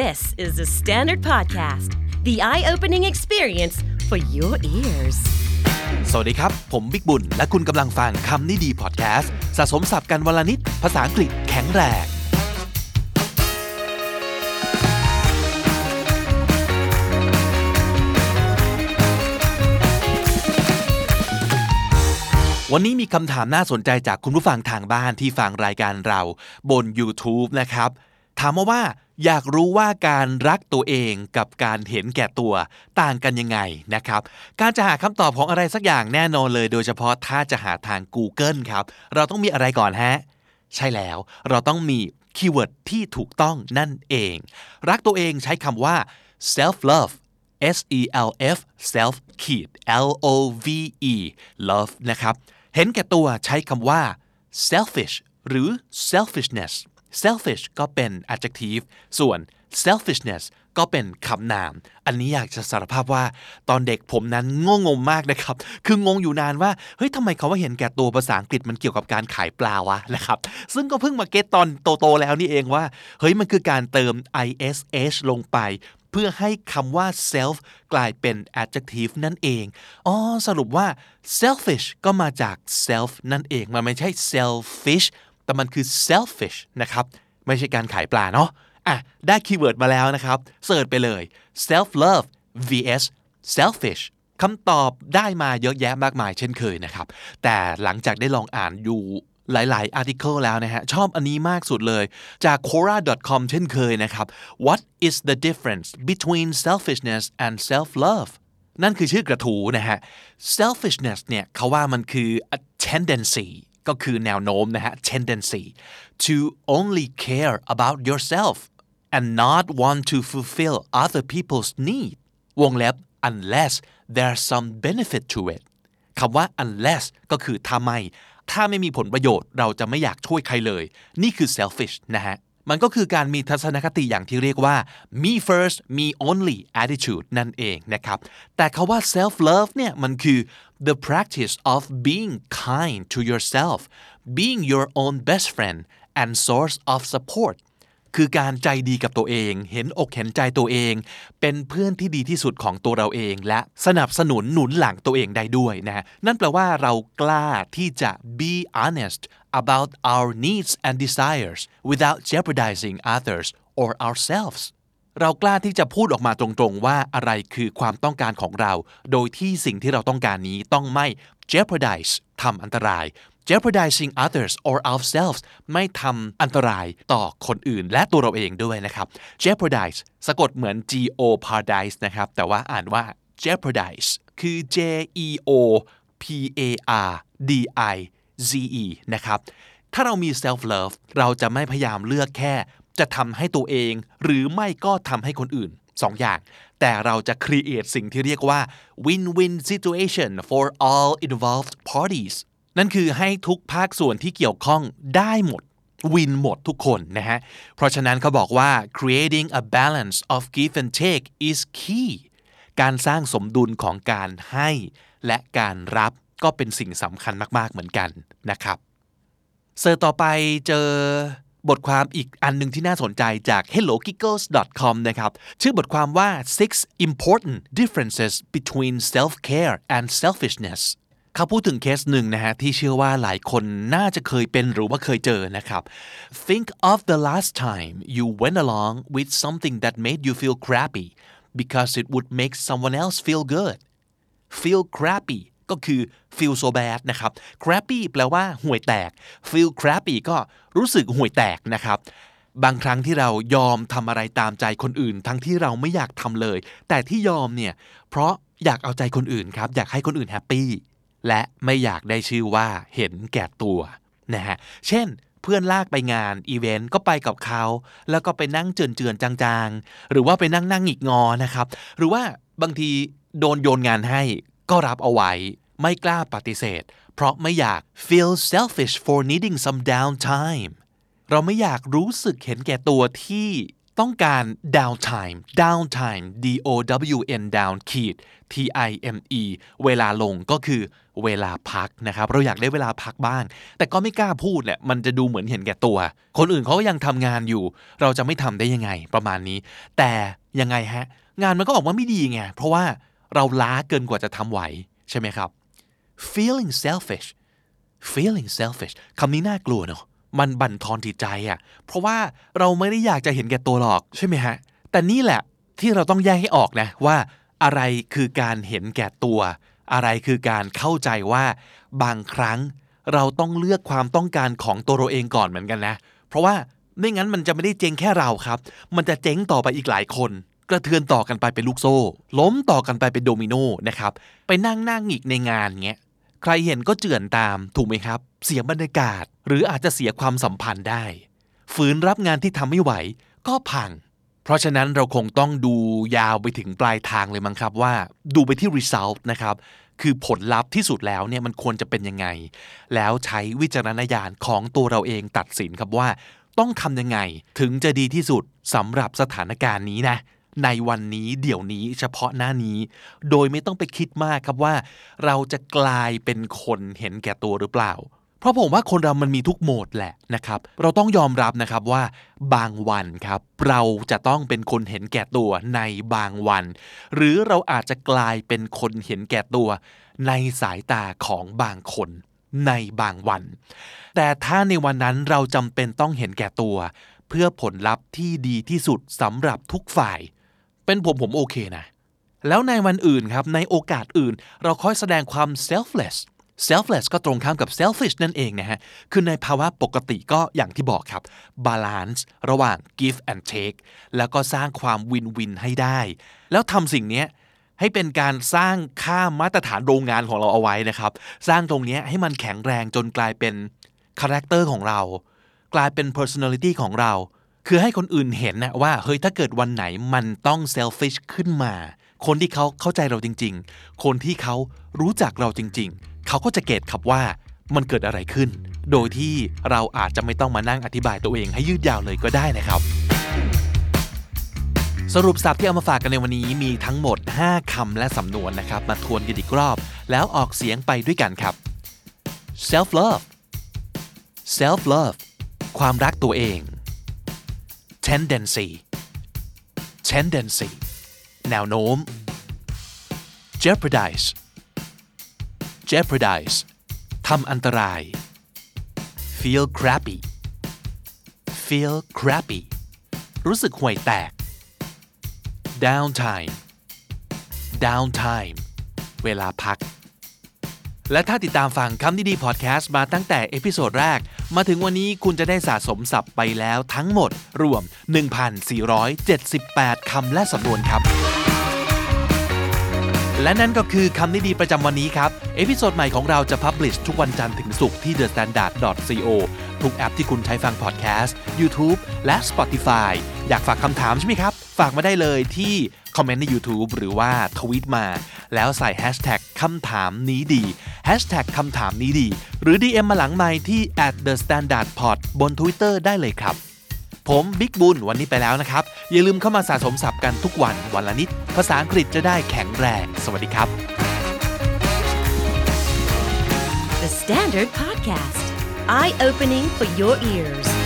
This is the Standard Podcast, the eye opening experience for your ears. สวัสดีครับ ผมบิ๊กบุญ และคุณกำลังฟังคำนี้ดีพอดแคสต์สะสมสับกันวลนิด ภาษาอังกฤษแข็งแรงวันนี้มีคำถามน่าสนใจจากคุณผู้ฟังทางบ้านที่ฟังรายการเราบน YouTube นะครับ ถามมาว่า อยากรู้ว่าการรักตัวเองกับการเห็นแก่ตัวต่างกันยังไงนะครับ การจะหาคำตอบของอะไรสักอย่างแน่นอนเลย โดยเฉพาะถ้าจะหาทาง Google ครับ เราต้องมีอะไรก่อนฮะ ใช่แล้ว เราต้องมี keyword ที่ถูกต้องนั่นเอง รักตัวเองใช้คำว่า self love S E L F self ขีด L O V E love นะครับ เห็นแก่ตัวใช้คำว่า selfish หรือ selfishness selfish ก็เป็น adjective ส่วน selfishness ก็เป็นคำนาม อันนี้อยากจะสารภาพว่า ตอนเด็กผมนั้นงงงมากนะครับ คืองงอยู่นานว่า เฮ้ยทำไมเขาว่าเห็นแก่ตัวภาษาอังกฤษมันเกี่ยวกับการขายปลาวะนะครับ ซึ่งก็เพิ่งมาเก็ตตอนโตๆแล้วนี่เองว่า เฮ้ยมันคือการเติม ish ลงไป เพื่อให้คำว่า self กลายเป็น adjective นั่นเอง อ๋อ สรุปว่า selfish ก็มาจาก self นั่นเอง มันไม่ใช่ sell fish แต่มันคือ selfish นะครับ ไม่ใช่การขายปลาเนาะอะได้ keyword มาแล้วนะครับ search ไปเลย self love vs selfish คำตอบได้มาเยอะแยะมากมายเช่นเคยนะครับ แต่หลังจากได้ลองอ่านอยู่หลาย ๆ article แล้วนะฮะ ชอบอันนี้มากสุดเลยจาก quora.com เช่นเคยนะครับ What is the difference between selfishness and self love นั่นคือชื่อกระทูนะฮะ selfishness เนี่ยเขาว่ามันคือ a tendency ก็คือแนวโน้มนะฮะ tendency to only care about yourself and not want to fulfill other people's need วงเล็บ unless there's some benefit to it คำว่า unless ก็คือถ้าไม่ ถ้าไม่มีผลประโยชน์เราจะไม่อยากช่วยใครเลย นี่คือ selfish นะฮะ มันก็คือการมีทัศนคติอย่างที่เรียกว่า me first me only attitude นั่นเองนะครับ แต่คาว่า self love เนี่ยมันคือ the practice of being kind to yourself being your own best friend and source of support คือการใจดีกับตัวเอง เห็นอกเห็นใจตัวเอง เป็นเพื่อนที่ดีที่สุดของตัวเราเอง และสนับสนุนหนุนหลังตัวเองได้ด้วยนะ นั่นแปลว่าเรากล้าที่จะ be honest about our needs and desires without jeopardizing others or ourselves เรากล้าที่จะพูดออกมาตรงๆ ว่าอะไรคือความต้องการของเรา โดยที่สิ่งที่เราต้องการนี้ต้องไม่ jeopardize ทำอันตราย jeopardizing others or ourselves ไม่ทำอันตรายต่อคนอื่น และตัวเราเองด้วยนะครับ jeopardize สะกดเหมือน g o paradise นะครับ แต่ว่าอ่านว่า jeopardize คือ j e o p a r d i z e นะครับ ถ้าเรามี self love เราจะไม่พยายามเลือกแค่ จะทำให้ตัวเอง หรือไม่ก็ทำให้คนอื่นสองอย่าง แต่เราจะ create สิ่งที่เรียกว่า win-win situation for all involved parties นั่นคือให้ทุกภาคส่วนที่เกี่ยวข้องได้หมดวินหมดทุกคนนะฮะ เพราะฉะนั้นเขาบอกว่า creating a balance of give and take is key การสร้างสมดุลของการให้ และการรับก็เป็นสิ่งสำคัญมาก ๆ เหมือนกันนะครับเสิร์ต่อไปเจอ บทความอีกอันหนึ่งที่น่าสนใจจาก hellogiggles.com นะครับ ชื่อบทความว่า six important differences between self-care and selfishness เขาพูดถึงเคสหนึ่งนะฮะ ที่เชื่อว่าหลายคนน่าจะเคยเป็นหรือว่าเคยเจอนะครับ Think of the last time you went along with something that made you feel crappy because it would make someone else feel good feel crappy ก็คือ feel so bad นะครับ crappy แปลว่าห่วยแตก feel crappy ก็รู้สึกห่วยแตกนะครับ บางครั้งที่เรายอมทำอะไรตามใจคนอื่น ทั้งที่เราไม่อยากทำเลย แต่ที่ยอมเนี่ย เพราะอยากเอาใจคนอื่นครับ อยากให้คนอื่นแฮปปี้ และไม่อยากได้ชื่อว่าเห็นแก่ตัวนะฮะ เช่นเพื่อนลากไปงานอีเวนต์ก็ไปกับเขา แล้วก็ไปนั่งเจือนๆจางๆ หรือว่าไปนั่งนั่งหงิกงอนะครับ หรือว่าบางทีโดนโยนงานให้ ก็รับเอาไว้ ไม่กล้าปฏิเสธ เพราะไม่อยาก feel selfish for needing some downtime เราไม่อยากรู้สึกเห็นแก่ตัวที่ต้องการ downtime downtime d o w n down ขีด t i m e เวลาลงก็คือเวลาพักนะครับ เราอยากได้เวลาพักบ้าง แต่ก็ไม่กล้าพูดแหละมันจะดูเหมือนเห็นแก่ตัว คนอื่นเขาก็ยังทำงานอยู่ เราจะไม่ทำได้ยังไงประมาณนี้ แต่ยังไงฮะ งานมันก็ออกมาไม่ดีไง เพราะว่า เราล้าเกินกว่าจะทำไหว ใช่ไหมครับ feeling selfish feeling selfish คำนี้น่ากลัวเนาะมันบั่นทอนจิตใจอะ่ะเพราะว่าเราไม่ได้อยากจะเห็นแก่ตัวหรอกใช่ไหมฮะ แต่นี่แหละที่เราต้องแยกให้ออกนะว่าอะไรคือการเห็นแก่ตัว อะไรคือการเข้าใจว่าบางครั้งเราต้องเลือกความต้องการของตัวเราเองก่อนเหมือนกันนะ เพราะว่าไม่งั้นมันจะไม่ได้เจ๊งแค่เราครับ มันจะเจ๊งต่อไปอีกหลายคน กระเทือนต่อกันไปเป็นลูกโซ่ ล้มต่อกันไปเป็นโดมิโนนะครับ ไปนั่งนั่งอีกในงานเงี้ย ใครเห็นก็เจือนตามถูกไหมครับ เสียบรรยากาศ หรืออาจจะเสียความสัมพันธ์ได้ ฝืนรับงานที่ทำไม่ไหว ก็พัง เพราะฉะนั้นเราคงต้องดูยาวไปถึงปลายทางเลยมั้งครับว่า ดูไปที่ result นะครับ คือผลลัพธ์ที่สุดแล้วเนี่ยมันควรจะเป็นยังไง แล้วใช้วิจารณญาณของตัวเราเองตัดสินครับว่าต้องทำยังไงถึงจะดีที่สุดสำหรับสถานการณ์นี้นะ ในวันนี้เดี๋ยวนี้เฉพาะหน้านี้ โดยไม่ต้องไปคิดมากครับว่า เราจะกลายเป็นคนเห็นแก่ตัวหรือเปล่า เพราะผมว่าคนเรามันมีทุกโหมดแหละนะครับ เราต้องยอมรับนะครับว่าบางวันครับ เราจะต้องเป็นคนเห็นแก่ตัวในบางวัน หรือเราอาจจะกลายเป็นคนเห็นแก่ตัว ในสายตาของบางคนในบางวัน แต่ถ้าในวันนั้นเราจำเป็นต้องเห็นแก่ตัว เพื่อผลลัพธ์ที่ดีที่สุดสำหรับทุกฝ่าย เป็นผมผมโอเคนะ แล้วในวันอื่นครับในโอกาสอื่น เราค่อยแสดงความ selfless selfless ก็ตรงข้ามกับ selfish นั่นเองนะฮะ คือในภาวะปกติก็อย่างที่บอกครับ balance ระหว่าง give and take แล้วก็สร้างความ win-win ให้ได้ แล้วทำสิ่งนี้ให้เป็นการสร้างค่ามาตรฐานโรงงานของเราเอาไว้นะครับ สร้างตรงนี้ให้มันแข็งแรงจนกลายเป็น character ของเรา กลายเป็น personality ของเรา คือให้คนอื่นเห็นนะว่าเฮ้ยถ้าเกิดวันไหนมันต้อง selfish ขึ้นมา คนที่เขาเข้าใจเราจริง ๆ คนที่เขารู้จักเราจริง ๆ เขาก็จะเก็ตครับว่ามันเกิดอะไรขึ้น โดยที่เราอาจจะไม่ต้องมานั่งอธิบายตัวเองให้ยืดยาวเลยก็ได้นะครับ สรุปศัพท์ที่เอามาฝากกันในวันนี้มีทั้งหมด 5 คำและสำนวนนะครับ มาทวนกันอีกรอบ แล้วออกเสียงไปด้วยกันครับ self love self love ความรักตัวเอง tendency tendency แนวโน้ม jeopardize jeopardize ทำอันตราย feel crappy feel crappy รู้สึกห่วยแตก downtime downtime เวลาพัก และถ้าติดตามฟังคำนี้ดีพอดแคสต์มาตั้งแต่ episode แรก มาถึงวันนี้คุณจะได้สะสมศัพท์ไปแล้วทั้งหมด รวม 1,478 คำและสำนวนครับ และนั่นก็คือคำนี้ดีประจำวันนี้ครับ episode ใหม่ของเราจะ publish ทุกวันจันทร์ถึงศุกร์ที่ thestandard.co ทุกแอปที่คุณใช้ฟังพอดแคสต์ YouTube และ Spotify อยากฝากคำถามใช่ไหมครับฝากมาได้เลยที่คอมเมนต์ใน YouTube หรือว่าทวีตมา แล้วใส่ hashtag คำถามนี้ดี hashtag คำถามนี้ดี หรือ DM มาหลังไมที่ at the standard pod บน Twitter ได้เลยครับ ผมบิ๊กบุญวันนี้ไปแล้วนะครับ อย่าลืมเข้ามาสะสมศัพท์กันทุกวันวันละนิด ภาษาอังกฤษจะได้แข็งแรง สวัสดีครับ The Standard Podcast, eye opening for your ears.